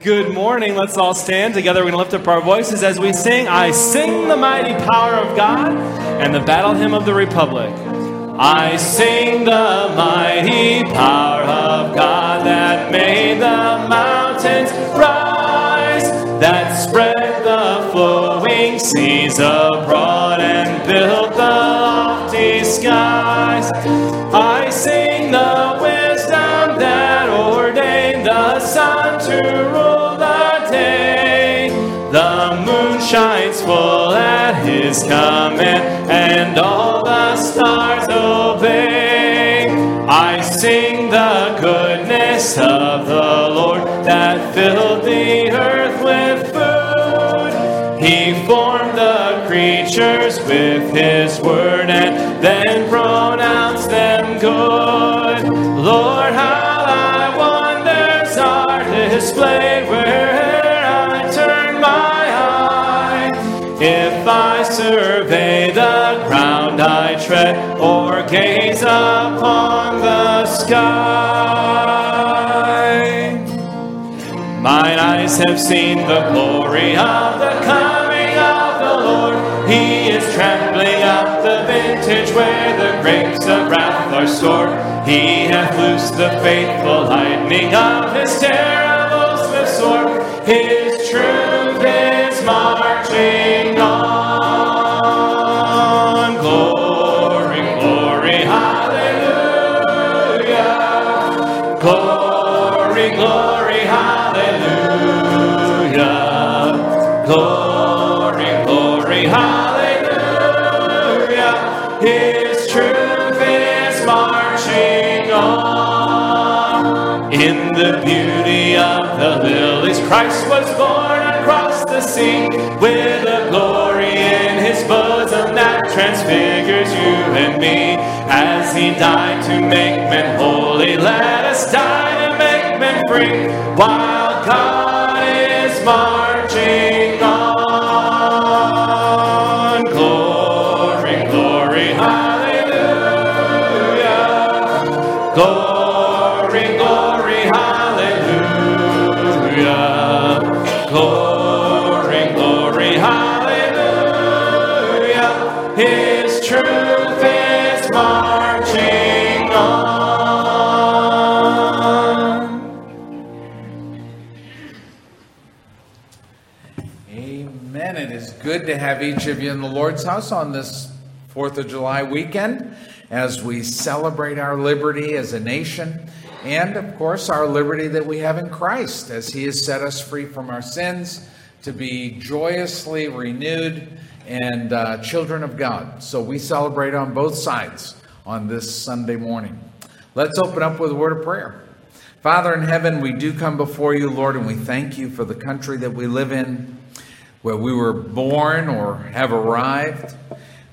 Good morning. Let's all stand together. We're going to lift up our voices as we sing, I sing the mighty power of God and the battle hymn of the Republic. I sing the mighty power of God that made the mountains rise, that spread the flowing seas abroad his command, and all the stars obey. I sing the goodness of the Lord that filled the earth with food. He formed the creatures with his word and then pronounced Or gaze upon the sky, mine eyes have seen the glory of the coming of the Lord. He is trampling out the vintage where the grapes of wrath are stored. He hath loosed the faithful lightning of his terrible swift sword. His Glory, hallelujah. Glory, glory, hallelujah. His truth is marching on. In the beauty of the lilies, Christ was born across the sea with a glory in his bosom that transfigures you and me. As he died to make men holy, let us die have each of you in the Lord's house on this 4th of July weekend as we celebrate our liberty as a nation and, of course, our liberty that we have in Christ as He has set us free from our sins to be joyously renewed and uh, children of God. So we celebrate on both sides on this Sunday morning. Let's open up with a word of prayer. Father in heaven, we do come before you, Lord, and we thank you for the country that we live in where we were born or have arrived,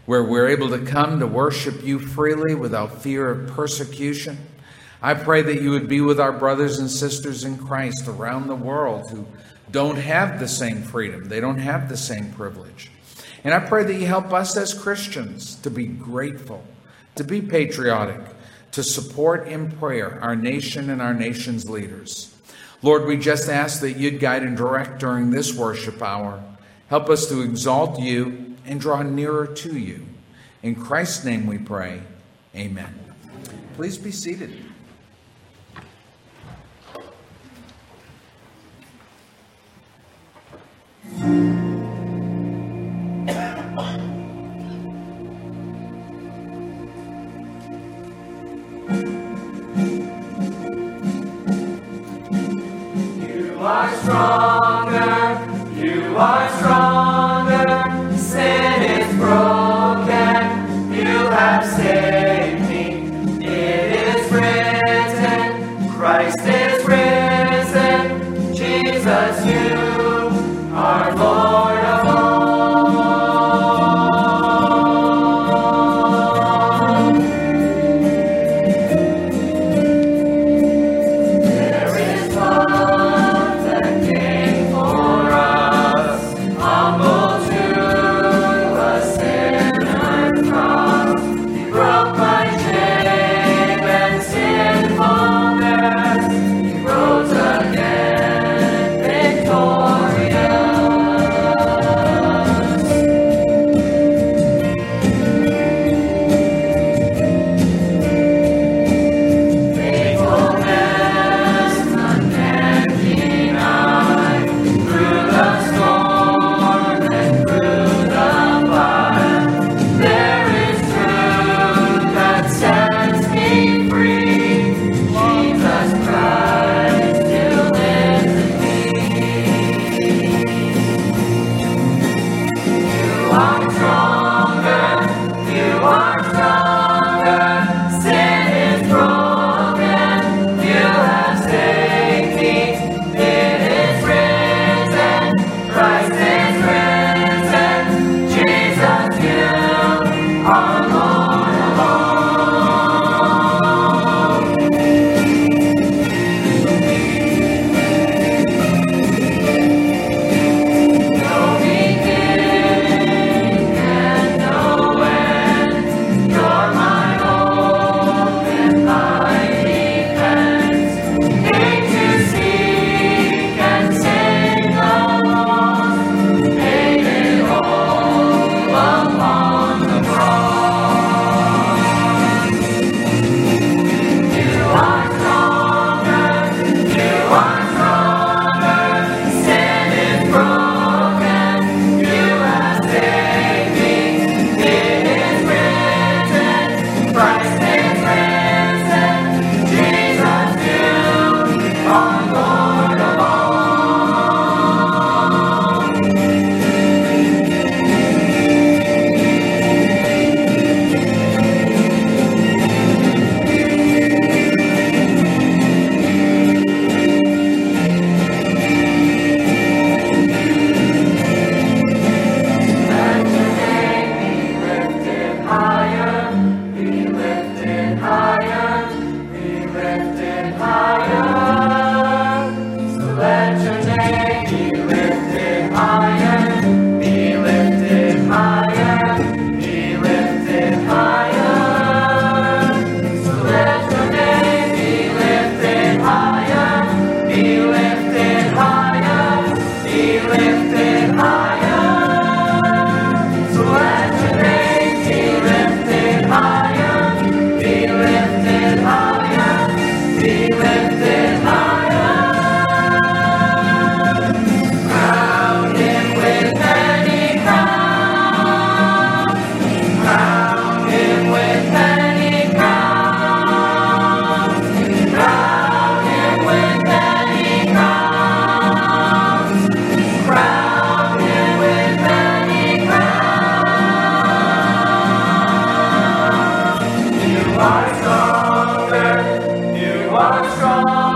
where we're able to come to worship you freely without fear of persecution. I pray that you would be with our brothers and sisters in Christ around the world who don't have the same freedom, they don't have the same privilege. And I pray that you help us as Christians to be grateful, to be patriotic, to support in prayer our nation and our nation's leaders. Lord, we just ask that you'd guide and direct during this worship hour. Help us to exalt you and draw nearer to you. In Christ's name we pray. Amen. Please be seated. You are stronger, are stronger. what's strong.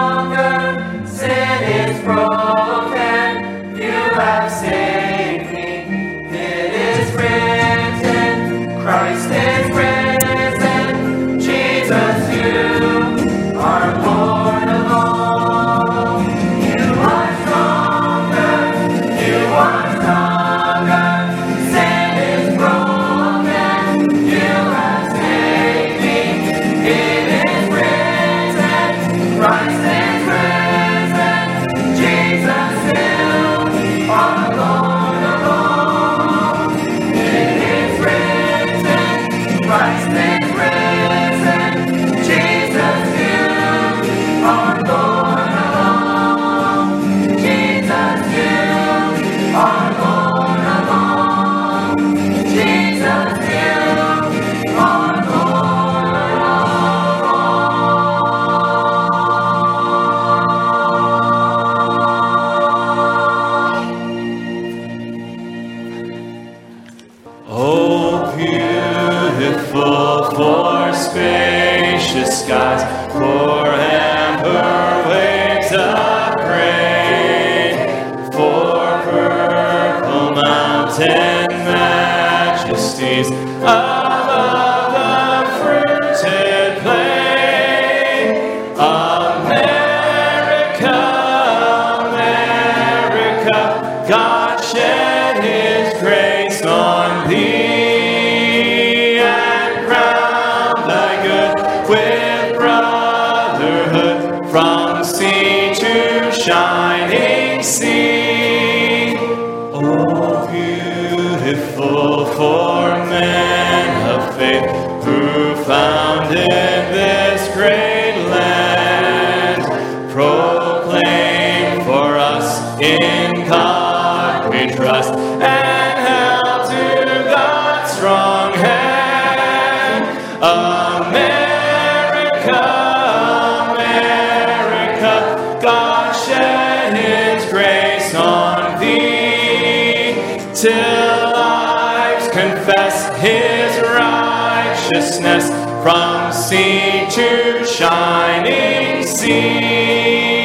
righteousness from sea to shining sea.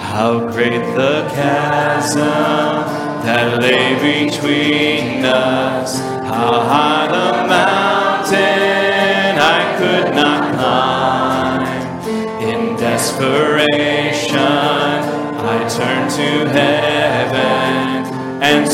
How great the chasm that lay between us, how high the mountain I could not climb. In desperation, I turned to heaven and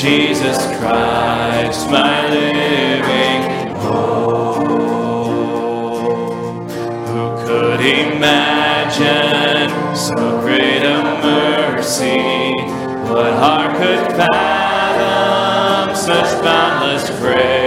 Jesus Christ, my living hope. Who could imagine so great a mercy? What heart could fathom such boundless grace?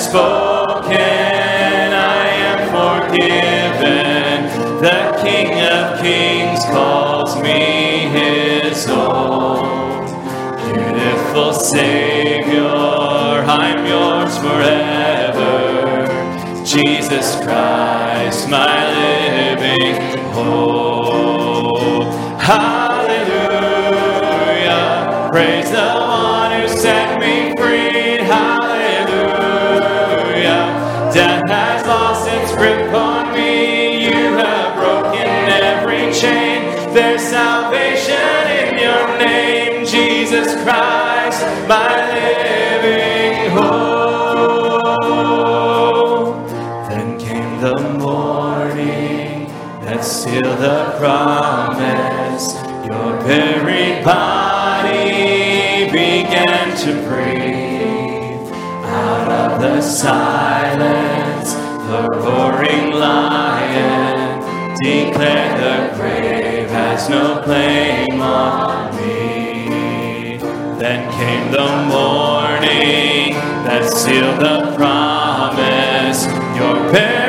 spoken, I am forgiven. The King of Kings calls me his own. Beautiful Savior, I'm yours forever. Jesus Christ, my living hope. silence the roaring lion. Declare the grave has no claim on me. Then came the morning that sealed the promise. Your parents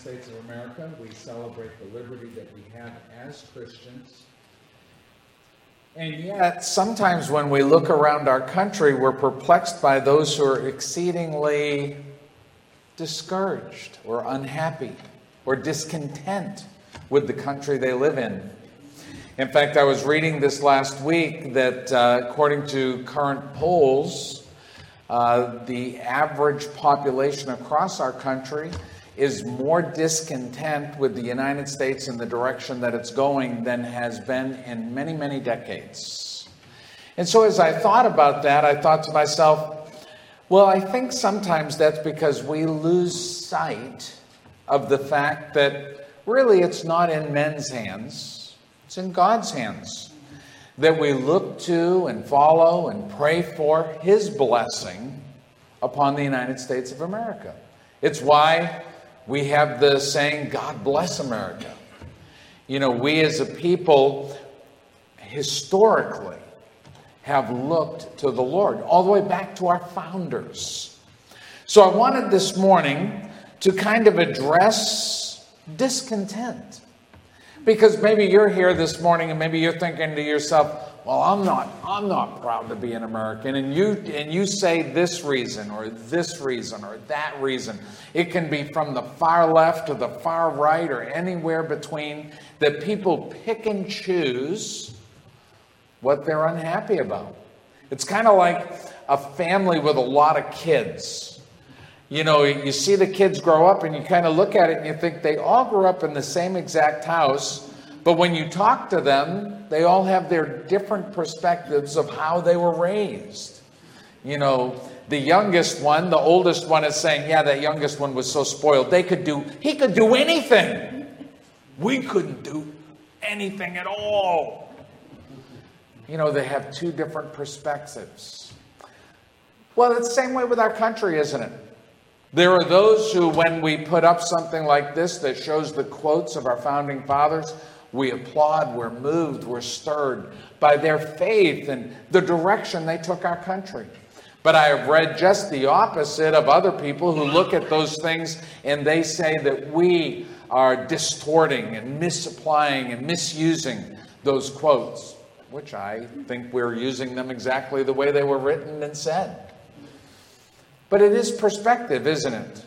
States of America. We celebrate the liberty that we have as Christians. And yet, sometimes when we look around our country, we're perplexed by those who are exceedingly discouraged or unhappy or discontent with the country they live in. In fact, I was reading this last week that uh, according to current polls, uh, the average population across our country is more discontent with the United States and the direction that it's going than has been in many, many decades. And so, as I thought about that, I thought to myself, well, I think sometimes that's because we lose sight of the fact that really it's not in men's hands, it's in God's hands. That we look to and follow and pray for His blessing upon the United States of America. It's why we have the saying, God bless America. You know, we as a people historically have looked to the Lord, all the way back to our founders. So I wanted this morning to kind of address discontent. Because maybe you're here this morning and maybe you're thinking to yourself, well, I'm not, I'm not proud to be an American. And you, and you say this reason or this reason or that reason. It can be from the far left to the far right or anywhere between that people pick and choose what they're unhappy about. It's kind of like a family with a lot of kids. You know, you see the kids grow up and you kind of look at it and you think they all grew up in the same exact house, but when you talk to them, they all have their different perspectives of how they were raised. You know, the youngest one, the oldest one is saying, Yeah, that youngest one was so spoiled. They could do, he could do anything. We couldn't do anything at all. You know, they have two different perspectives. Well, it's the same way with our country, isn't it? There are those who, when we put up something like this that shows the quotes of our founding fathers, we applaud, we're moved, we're stirred by their faith and the direction they took our country. But I have read just the opposite of other people who look at those things and they say that we are distorting and misapplying and misusing those quotes, which I think we're using them exactly the way they were written and said. But it is perspective, isn't it?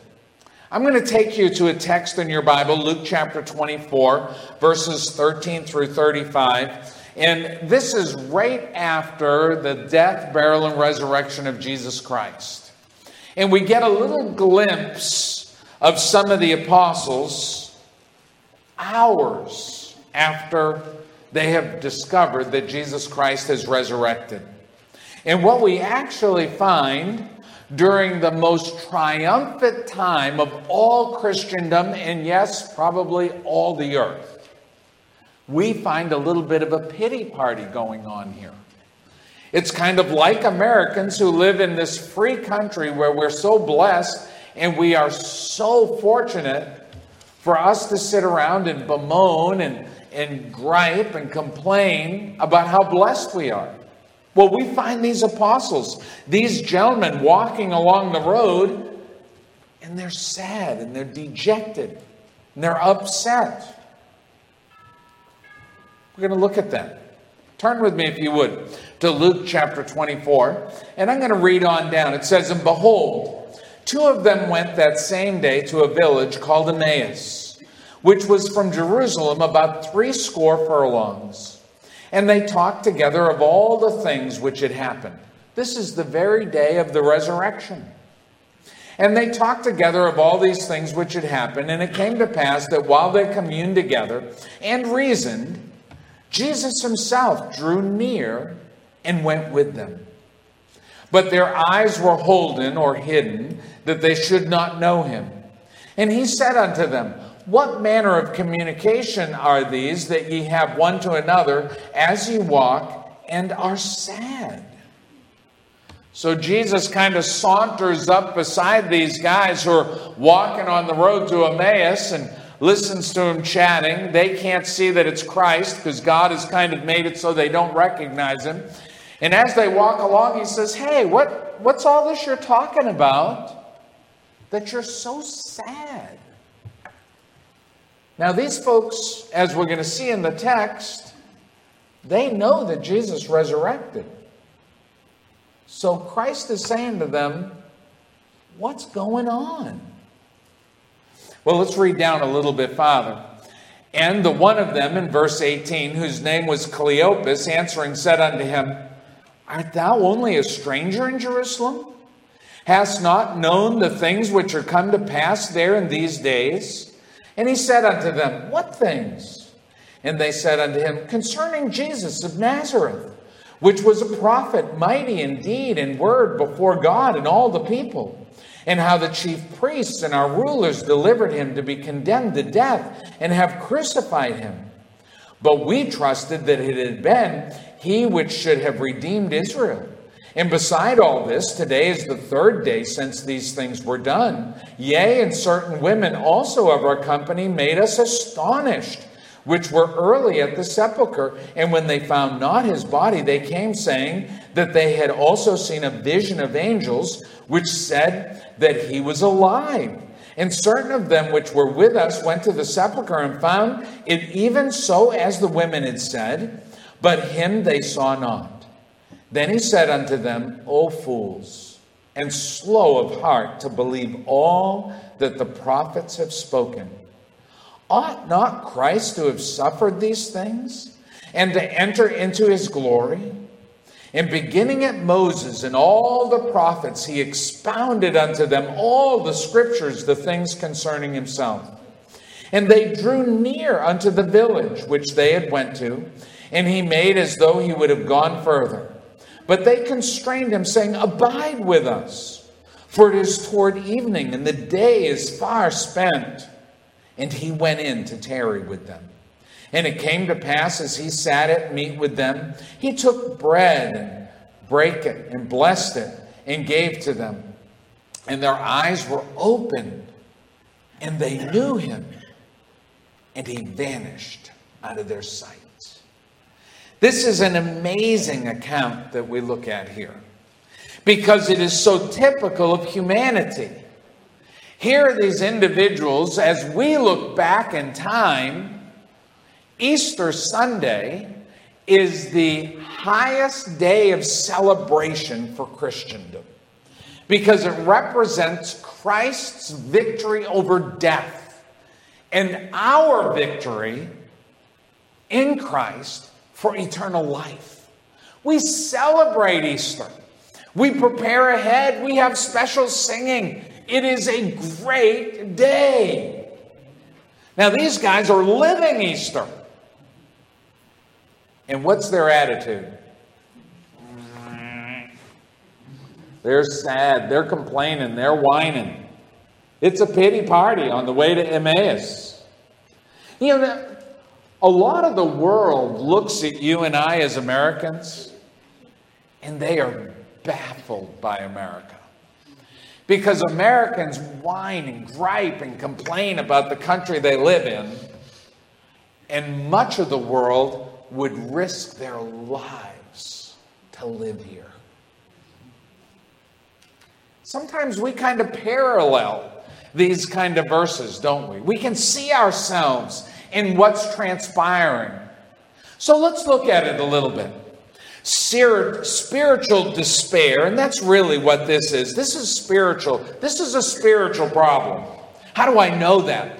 I'm going to take you to a text in your Bible, Luke chapter 24, verses 13 through 35. And this is right after the death, burial, and resurrection of Jesus Christ. And we get a little glimpse of some of the apostles hours after they have discovered that Jesus Christ has resurrected. And what we actually find during the most triumphant time of all Christendom, and yes, probably all the earth, we find a little bit of a pity party going on here. It's kind of like Americans who live in this free country where we're so blessed and we are so fortunate for us to sit around and bemoan and, and gripe and complain about how blessed we are. Well, we find these apostles, these gentlemen walking along the road, and they're sad and they're dejected and they're upset. We're going to look at them. Turn with me, if you would, to Luke chapter 24, and I'm going to read on down. It says, And behold, two of them went that same day to a village called Emmaus, which was from Jerusalem about three score furlongs. And they talked together of all the things which had happened. This is the very day of the resurrection. And they talked together of all these things which had happened. And it came to pass that while they communed together and reasoned, Jesus himself drew near and went with them. But their eyes were holden or hidden, that they should not know him. And he said unto them, what manner of communication are these that ye have one to another as ye walk and are sad? So Jesus kind of saunters up beside these guys who are walking on the road to Emmaus and listens to them chatting. They can't see that it's Christ because God has kind of made it so they don't recognize him. And as they walk along, he says, Hey, what, what's all this you're talking about? that you're so sad? Now, these folks, as we're going to see in the text, they know that Jesus resurrected. So Christ is saying to them, What's going on? Well, let's read down a little bit farther. And the one of them in verse 18, whose name was Cleopas, answering said unto him, Art thou only a stranger in Jerusalem? Hast not known the things which are come to pass there in these days? And he said unto them, What things? And they said unto him, Concerning Jesus of Nazareth, which was a prophet, mighty in deed and word before God and all the people and how the chief priests and our rulers delivered him to be condemned to death and have crucified him. But we trusted that it had been he which should have redeemed Israel. And beside all this, today is the third day since these things were done. Yea, and certain women also of our company made us astonished, which were early at the sepulchre. And when they found not his body, they came saying that they had also seen a vision of angels, which said, that he was alive. And certain of them which were with us went to the sepulchre and found it even so as the women had said, but him they saw not. Then he said unto them, O fools, and slow of heart to believe all that the prophets have spoken. Ought not Christ to have suffered these things and to enter into his glory? And beginning at Moses and all the prophets, he expounded unto them all the scriptures, the things concerning himself. And they drew near unto the village which they had went to, and he made as though he would have gone further. But they constrained him, saying, Abide with us, for it is toward evening, and the day is far spent. And he went in to tarry with them. And it came to pass as he sat at meat with them, he took bread and brake it and blessed it and gave to them. And their eyes were opened and they knew him. And he vanished out of their sight. This is an amazing account that we look at here because it is so typical of humanity. Here are these individuals, as we look back in time, Easter Sunday is the highest day of celebration for Christendom because it represents Christ's victory over death and our victory in Christ for eternal life. We celebrate Easter. We prepare ahead. We have special singing. It is a great day. Now, these guys are living Easter. And what's their attitude? They're sad. They're complaining. They're whining. It's a pity party on the way to Emmaus. You know, a lot of the world looks at you and I as Americans, and they are baffled by America. Because Americans whine and gripe and complain about the country they live in, and much of the world would risk their lives to live here. Sometimes we kind of parallel these kind of verses, don't we? We can see ourselves in what's transpiring. So let's look at it a little bit. Spiritual despair, and that's really what this is. This is spiritual. This is a spiritual problem. How do I know that?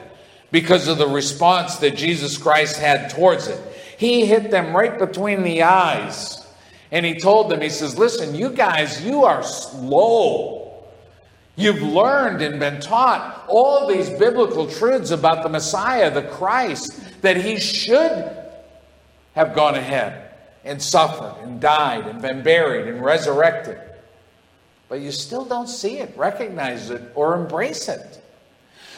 Because of the response that Jesus Christ had towards it. He hit them right between the eyes. And he told them, he says, Listen, you guys, you are slow. You've learned and been taught all these biblical truths about the Messiah, the Christ, that he should have gone ahead and suffered and died and been buried and resurrected. But you still don't see it, recognize it, or embrace it.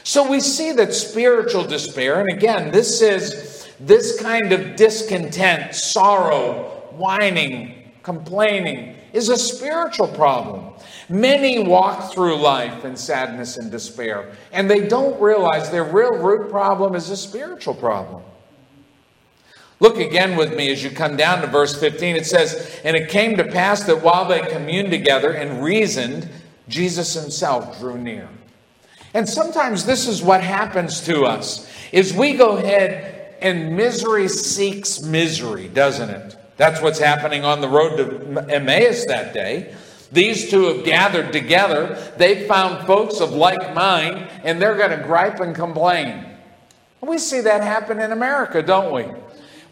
So we see that spiritual despair, and again, this is this kind of discontent, sorrow, whining, complaining is a spiritual problem. Many walk through life in sadness and despair, and they don't realize their real root problem is a spiritual problem. Look again with me as you come down to verse 15. It says, And it came to pass that while they communed together and reasoned, Jesus himself drew near And sometimes this is what happens to us is we go ahead and misery seeks misery, doesn't it? That's what's happening on the road to Emmaus that day. These two have gathered together. They've found folks of like mind, and they're going to gripe and complain. We see that happen in America, don't we?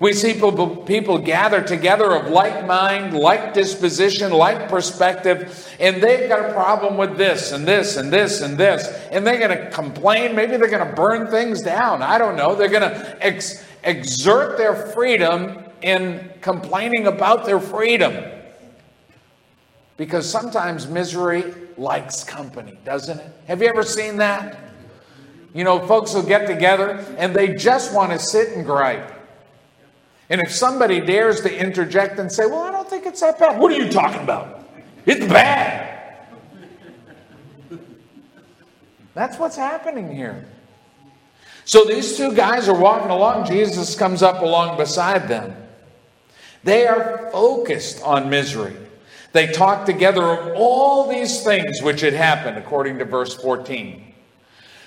We see people, people gather together of like mind, like disposition, like perspective, and they've got a problem with this and this and this and this. And they're going to complain. Maybe they're going to burn things down. I don't know. They're going to ex- exert their freedom in complaining about their freedom. Because sometimes misery likes company, doesn't it? Have you ever seen that? You know, folks will get together and they just want to sit and gripe. And if somebody dares to interject and say, Well, I don't think it's that bad, what are you talking about? It's bad. That's what's happening here. So these two guys are walking along. Jesus comes up along beside them. They are focused on misery. They talk together of all these things which had happened, according to verse 14.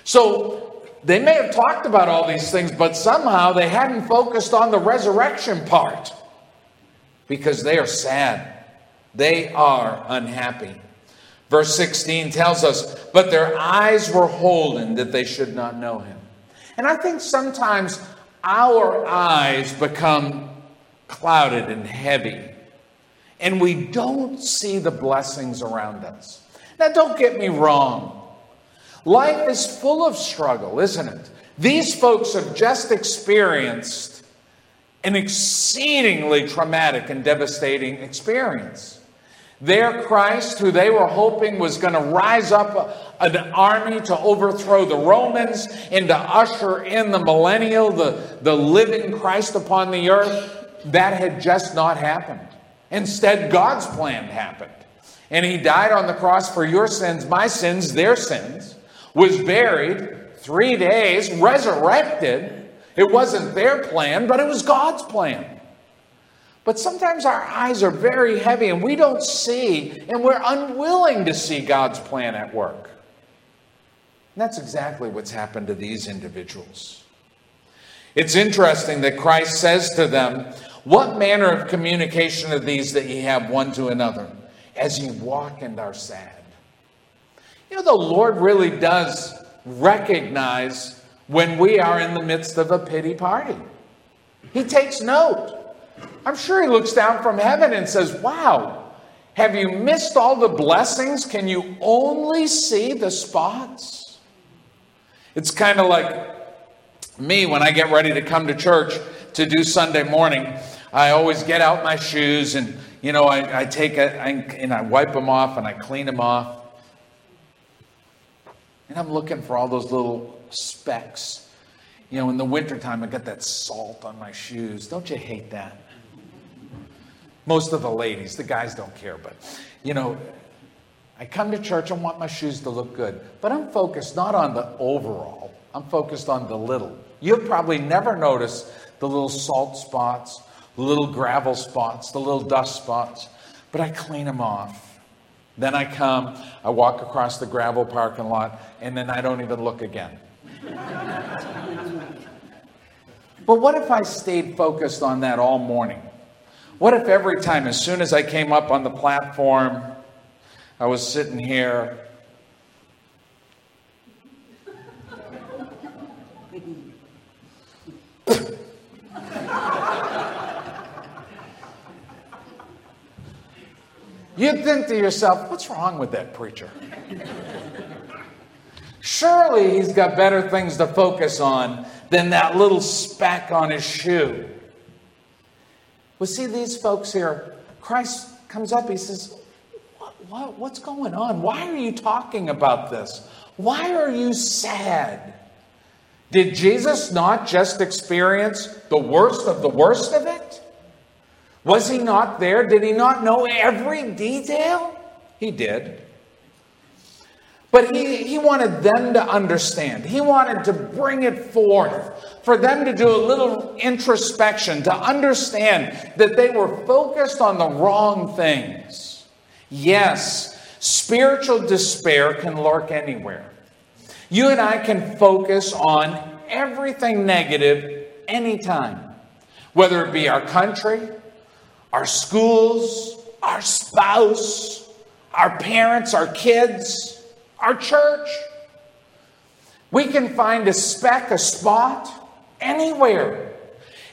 So they may have talked about all these things, but somehow they hadn't focused on the resurrection part because they are sad. They are unhappy. Verse 16 tells us, But their eyes were holden that they should not know him. And I think sometimes our eyes become clouded and heavy, and we don't see the blessings around us. Now, don't get me wrong. Life is full of struggle, isn't it? These folks have just experienced an exceedingly traumatic and devastating experience. Their Christ, who they were hoping was going to rise up an army to overthrow the Romans and to usher in the millennial, the, the living Christ upon the earth, that had just not happened. Instead, God's plan happened. And he died on the cross for your sins, my sins, their sins, was buried three days, resurrected. It wasn't their plan, but it was God's plan. But sometimes our eyes are very heavy and we don't see, and we're unwilling to see God's plan at work. And that's exactly what's happened to these individuals. It's interesting that Christ says to them, What manner of communication are these that ye have one to another as ye walk and are sad? You know, the Lord really does recognize when we are in the midst of a pity party. He takes note. I'm sure He looks down from heaven and says, Wow, have you missed all the blessings? Can you only see the spots? It's kind of like me when I get ready to come to church to do Sunday morning. I always get out my shoes and, you know, I, I take and I wipe them off and I clean them off. And I'm looking for all those little specks. You know, in the wintertime, I got that salt on my shoes. Don't you hate that? Most of the ladies, the guys don't care, but, you know, I come to church, I want my shoes to look good. But I'm focused not on the overall, I'm focused on the little. You'll probably never notice the little salt spots, the little gravel spots, the little dust spots, but I clean them off. Then I come, I walk across the gravel parking lot, and then I don't even look again. but what if I stayed focused on that all morning? What if every time, as soon as I came up on the platform, I was sitting here You'd think to yourself, what's wrong with that preacher? Surely he's got better things to focus on than that little speck on his shoe. Well, see, these folks here, Christ comes up, he says, what, what, What's going on? Why are you talking about this? Why are you sad? Did Jesus not just experience the worst of the worst of it? Was he not there? Did he not know every detail? He did. But he, he wanted them to understand. He wanted to bring it forth, for them to do a little introspection, to understand that they were focused on the wrong things. Yes, spiritual despair can lurk anywhere. You and I can focus on everything negative anytime, whether it be our country, our schools, our spouse, our parents, our kids, our church. We can find a speck, a spot, anywhere.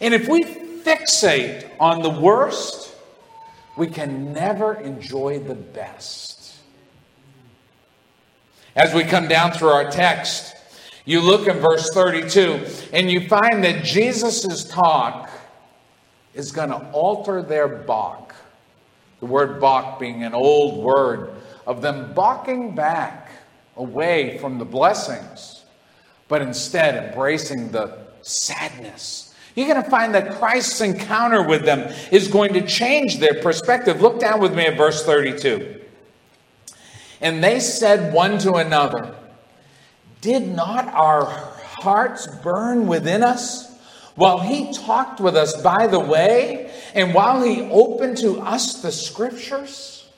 And if we fixate on the worst, we can never enjoy the best. As we come down through our text, you look in verse 32 and you find that Jesus' talk is going to alter their balk. The word balk being an old word of them balking back away from the blessings, but instead embracing the sadness. You're going to find that Christ's encounter with them is going to change their perspective. Look down with me at verse 32. And they said one to another, Did not our hearts burn within us? While he talked with us by the way, and while he opened to us the scriptures?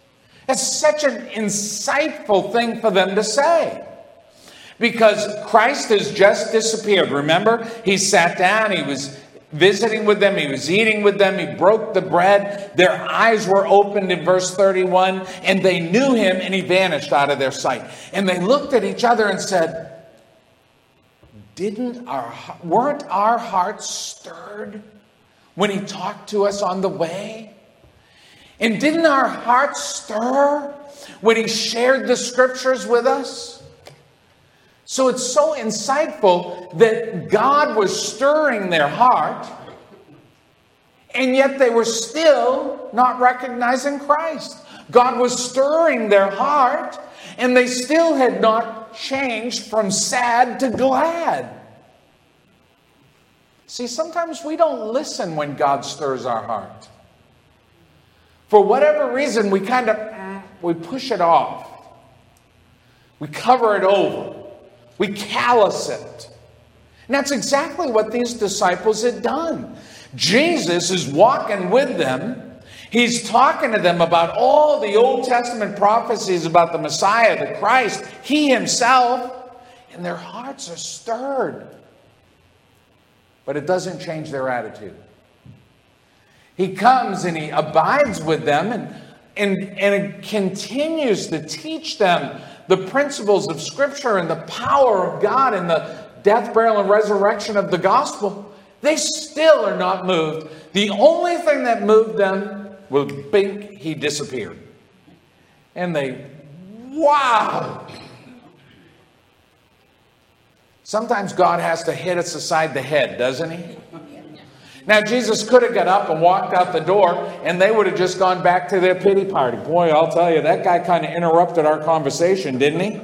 It's such an insightful thing for them to say. Because Christ has just disappeared. Remember, he sat down, he was visiting with them, he was eating with them, he broke the bread. Their eyes were opened in verse 31, and they knew him, and he vanished out of their sight. And they looked at each other and said, didn't our weren't our hearts stirred when he talked to us on the way? And didn't our hearts stir when he shared the scriptures with us? So it's so insightful that God was stirring their heart, and yet they were still not recognizing Christ. God was stirring their heart, and they still had not changed from sad to glad. See, sometimes we don't listen when God stirs our heart. For whatever reason, we kind of we push it off. We cover it over. We callous it. And that's exactly what these disciples had done. Jesus is walking with them He's talking to them about all the Old Testament prophecies about the Messiah, the Christ, He Himself, and their hearts are stirred. But it doesn't change their attitude. He comes and He abides with them and, and, and continues to teach them the principles of Scripture and the power of God and the death, burial, and resurrection of the gospel. They still are not moved. The only thing that moved them will think he disappeared. And they, wow! Sometimes God has to hit us aside the head, doesn't he? Now, Jesus could have got up and walked out the door, and they would have just gone back to their pity party. Boy, I'll tell you, that guy kind of interrupted our conversation, didn't he?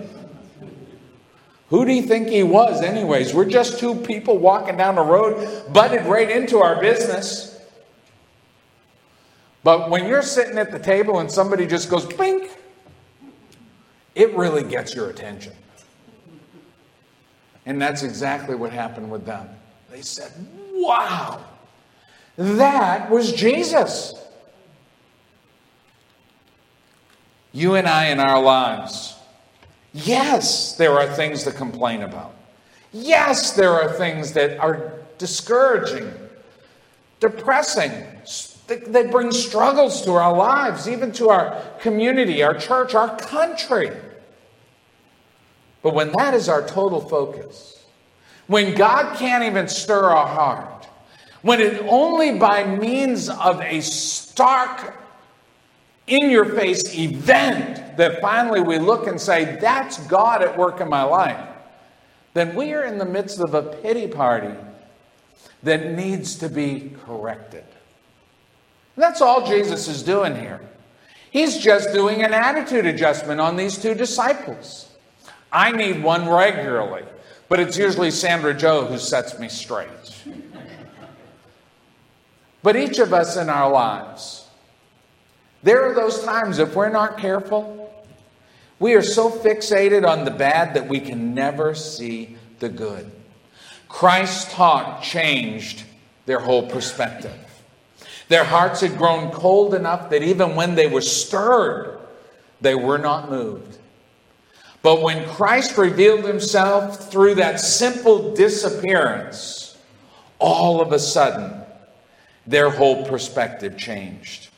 Who do you think he was, anyways? We're just two people walking down the road, butted right into our business. But when you're sitting at the table and somebody just goes blink, it really gets your attention. And that's exactly what happened with them. They said, Wow, that was Jesus. You and I in our lives, yes, there are things to complain about. Yes, there are things that are discouraging, depressing, that bring struggles to our lives, even to our community, our church, our country. But when that is our total focus, when God can't even stir our heart, when it only by means of a stark, in your face event that finally we look and say, That's God at work in my life, then we are in the midst of a pity party that needs to be corrected. That's all Jesus is doing here. He's just doing an attitude adjustment on these two disciples. I need one regularly, but it's usually Sandra Joe who sets me straight. But each of us in our lives, there are those times if we're not careful, we are so fixated on the bad that we can never see the good. Christ's talk changed their whole perspective. Their hearts had grown cold enough that even when they were stirred, they were not moved. But when Christ revealed himself through that simple disappearance, all of a sudden, their whole perspective changed.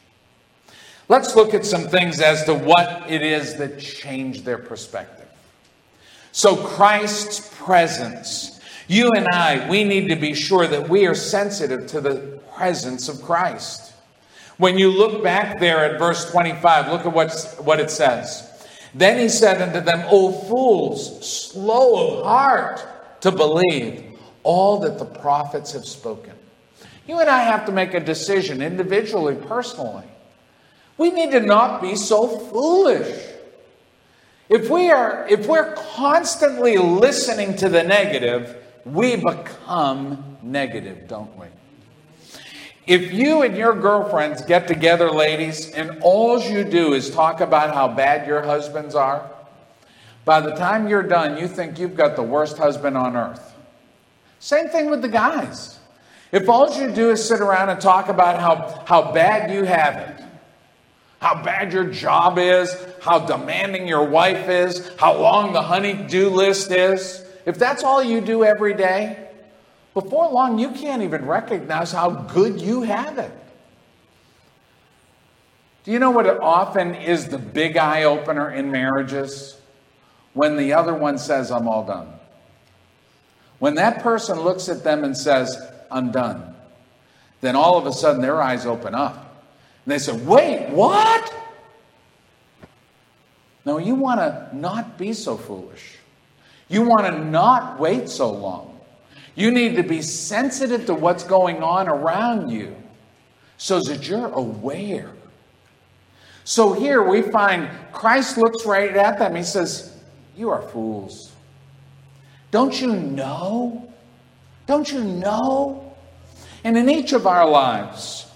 Let's look at some things as to what it is that changed their perspective. So, Christ's presence. You and I, we need to be sure that we are sensitive to the presence of Christ. When you look back there at verse 25, look at what's, what it says. Then he said unto them, O fools, slow of heart to believe all that the prophets have spoken. You and I have to make a decision individually, personally. We need to not be so foolish. If we are if we're constantly listening to the negative, we become negative, don't we? If you and your girlfriends get together, ladies, and all you do is talk about how bad your husbands are, by the time you're done, you think you've got the worst husband on earth. Same thing with the guys. If all you do is sit around and talk about how, how bad you have it, how bad your job is, how demanding your wife is, how long the honey-do list is, if that's all you do every day, before long, you can't even recognize how good you have it. Do you know what often is the big eye opener in marriages? When the other one says, I'm all done. When that person looks at them and says, I'm done, then all of a sudden their eyes open up. And they say, Wait, what? No, you want to not be so foolish. You want to not wait so long. You need to be sensitive to what's going on around you so that you're aware. So here we find Christ looks right at them. He says, You are fools. Don't you know? Don't you know? And in each of our lives,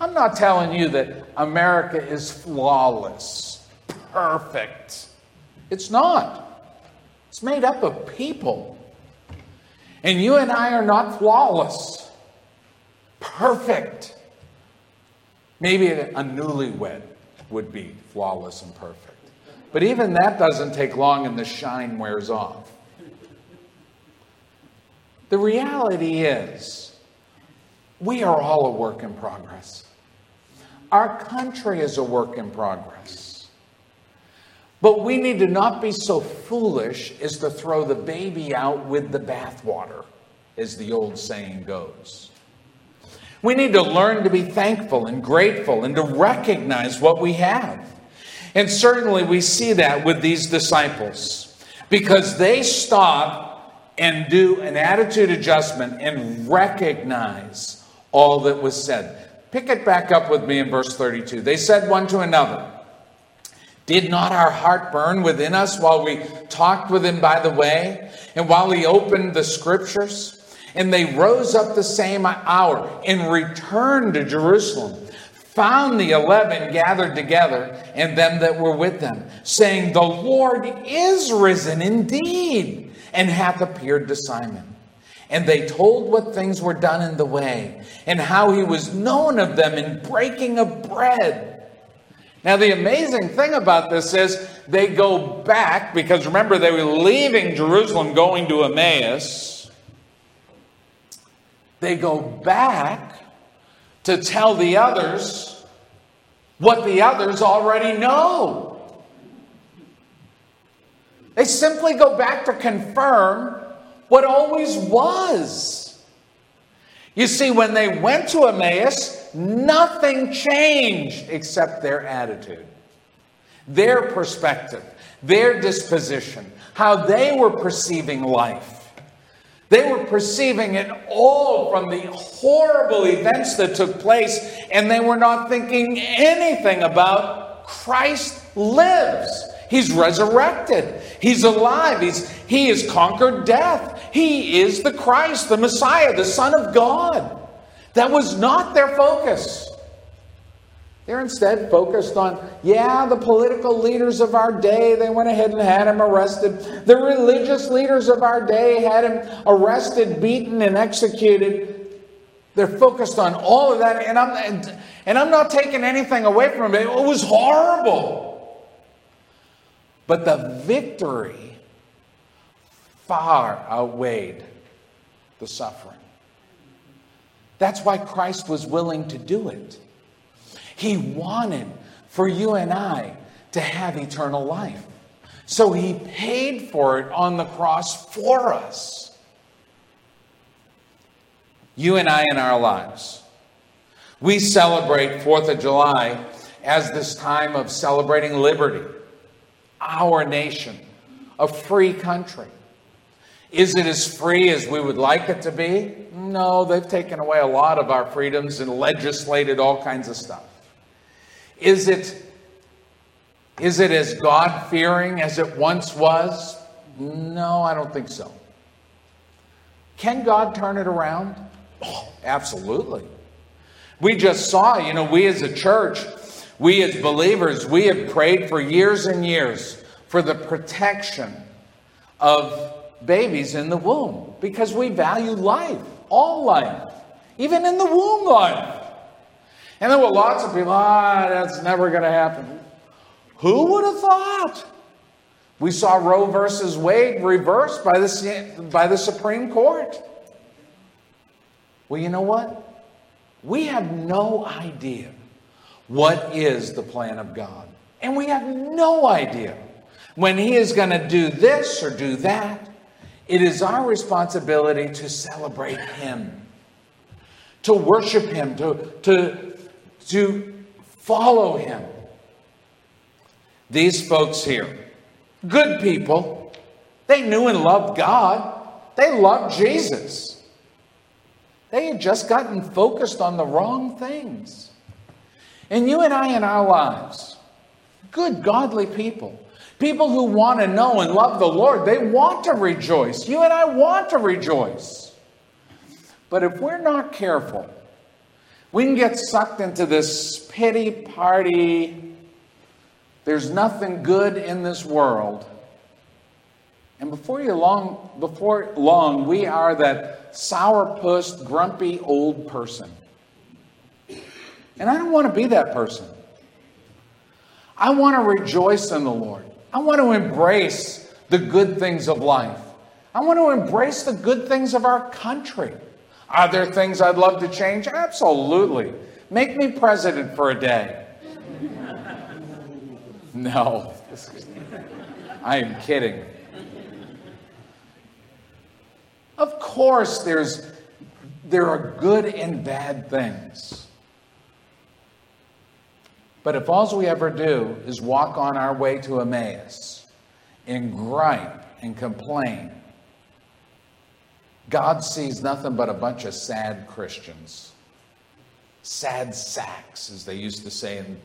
I'm not telling you that America is flawless, perfect. It's not. It's made up of people and you and I are not flawless, perfect. Maybe a newlywed would be flawless and perfect. But even that doesn't take long and the shine wears off. The reality is, we are all a work in progress. Our country is a work in progress. But we need to not be so foolish as to throw the baby out with the bathwater, as the old saying goes. We need to learn to be thankful and grateful and to recognize what we have. And certainly we see that with these disciples because they stop and do an attitude adjustment and recognize all that was said. Pick it back up with me in verse 32. They said one to another, did not our heart burn within us while we talked with him by the way, and while he opened the scriptures? And they rose up the same hour and returned to Jerusalem, found the eleven gathered together, and them that were with them, saying, The Lord is risen indeed, and hath appeared to Simon. And they told what things were done in the way, and how he was known of them in breaking of bread. Now, the amazing thing about this is they go back, because remember, they were leaving Jerusalem going to Emmaus. They go back to tell the others what the others already know. They simply go back to confirm what always was. You see, when they went to Emmaus, nothing changed except their attitude, their perspective, their disposition, how they were perceiving life. They were perceiving it all from the horrible events that took place, and they were not thinking anything about Christ lives. He's resurrected. He's alive. He's, he has conquered death. He is the Christ, the Messiah, the Son of God. That was not their focus. They're instead focused on, yeah, the political leaders of our day, they went ahead and had him arrested. The religious leaders of our day had him arrested, beaten, and executed. They're focused on all of that, and I'm, and, I'm not taking anything away from it. It was horrible. But the victory far outweighed the suffering. That's why Christ was willing to do it. He wanted for you and I to have eternal life. So he paid for it on the cross for us. You and I in our lives. We celebrate 4th of July as this time of celebrating liberty, our nation, a free country. Is it as free as we would like it to be? No, they've taken away a lot of our freedoms and legislated all kinds of stuff. Is it is it as God fearing as it once was? No, I don't think so. Can God turn it around? Oh, absolutely. We just saw, you know, we as a church, we as believers, we have prayed for years and years for the protection of babies in the womb because we value life, all life, even in the womb life. And there were lots of people, ah, that's never going to happen. Who would have thought? We saw Roe versus Wade reversed by the, by the Supreme Court. Well, you know what? We have no idea what is the plan of God. And we have no idea when He is going to do this or do that. It is our responsibility to celebrate Him, to worship Him, to, to, to follow Him. These folks here, good people, they knew and loved God, they loved Jesus. They had just gotten focused on the wrong things. And you and I in our lives, good, godly people, People who want to know and love the Lord, they want to rejoice. You and I want to rejoice. But if we're not careful, we can get sucked into this pity party. There's nothing good in this world. And before you long, before long, we are that sourpuss, grumpy old person. And I don't want to be that person. I want to rejoice in the Lord. I want to embrace the good things of life. I want to embrace the good things of our country. Are there things I'd love to change? Absolutely. Make me president for a day. No, I am kidding. Of course, there's, there are good and bad things. But if all we ever do is walk on our way to Emmaus and gripe and complain, God sees nothing but a bunch of sad Christians. Sad sacks, as they used to say in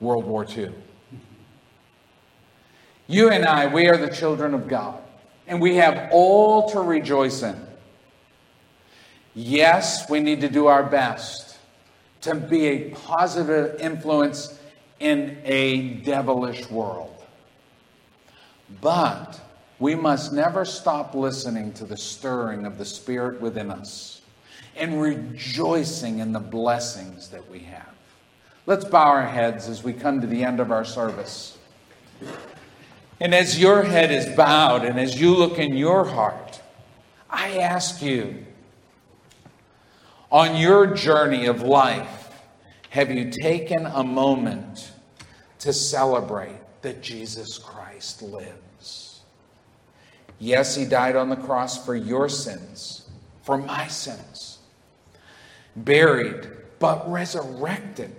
World War II. You and I, we are the children of God, and we have all to rejoice in. Yes, we need to do our best to be a positive influence in a devilish world. But we must never stop listening to the stirring of the Spirit within us and rejoicing in the blessings that we have. Let's bow our heads as we come to the end of our service. And as your head is bowed and as you look in your heart, I ask you on your journey of life, have you taken a moment to celebrate that Jesus Christ lives? Yes, he died on the cross for your sins, for my sins, buried, but resurrected.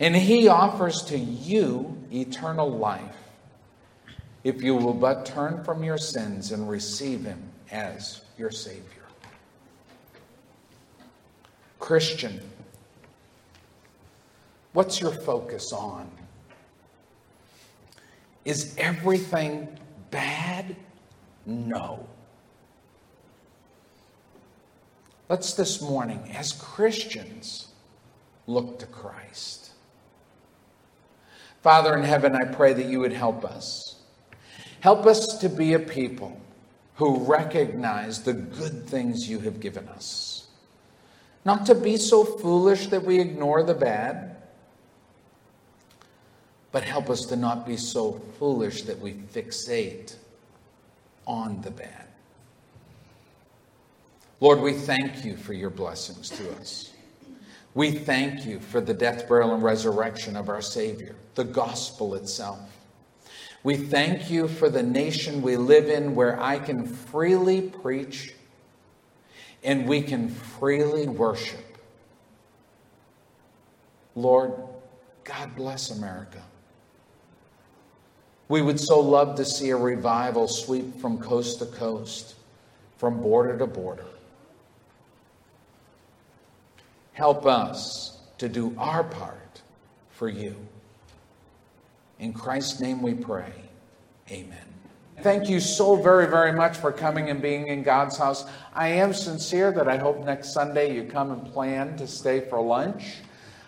And he offers to you eternal life if you will but turn from your sins and receive him as your Savior. Christian, What's your focus on? Is everything bad? No. Let's this morning, as Christians, look to Christ. Father in heaven, I pray that you would help us. Help us to be a people who recognize the good things you have given us. Not to be so foolish that we ignore the bad But help us to not be so foolish that we fixate on the bad. Lord, we thank you for your blessings to us. We thank you for the death, burial, and resurrection of our Savior, the gospel itself. We thank you for the nation we live in where I can freely preach and we can freely worship. Lord, God bless America. We would so love to see a revival sweep from coast to coast, from border to border. Help us to do our part for you. In Christ's name we pray. Amen. Thank you so very, very much for coming and being in God's house. I am sincere that I hope next Sunday you come and plan to stay for lunch.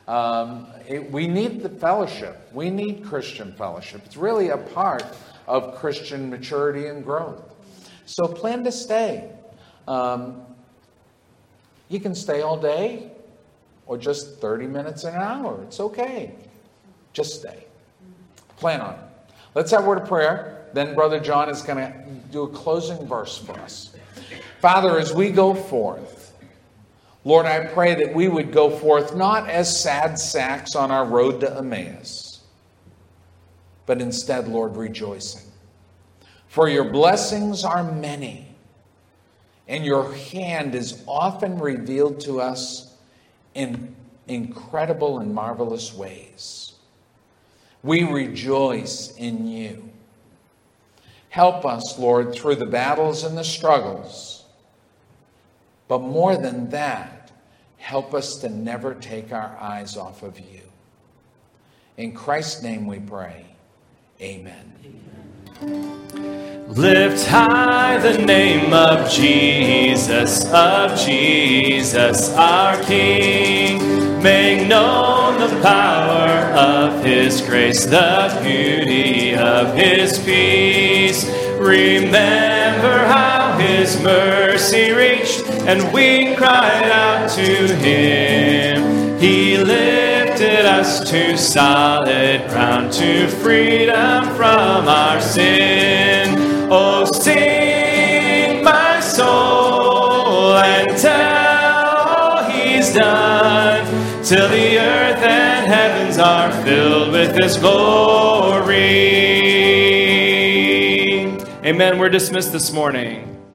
Um, it, we need the fellowship. We need Christian fellowship. It's really a part of Christian maturity and growth. So plan to stay. Um, you can stay all day or just 30 minutes an hour. It's okay. Just stay. Plan on it. Let's have a word of prayer. Then Brother John is going to do a closing verse for us. Father, as we go forth, Lord, I pray that we would go forth not as sad sacks on our road to Emmaus, but instead, Lord, rejoicing. For your blessings are many, and your hand is often revealed to us in incredible and marvelous ways. We rejoice in you. Help us, Lord, through the battles and the struggles. But more than that, help us to never take our eyes off of you. In Christ's name we pray. Amen. Lift high the name of Jesus, of Jesus, our King. Make known the power of His grace, the beauty of His peace. Remember how His mercy reached, and we cried out to Him. He lifted us to solid ground, to freedom from our sin. Oh, sing, my soul, and tell all He's done, till the earth and heavens are filled with His glory. Amen. We're dismissed this morning.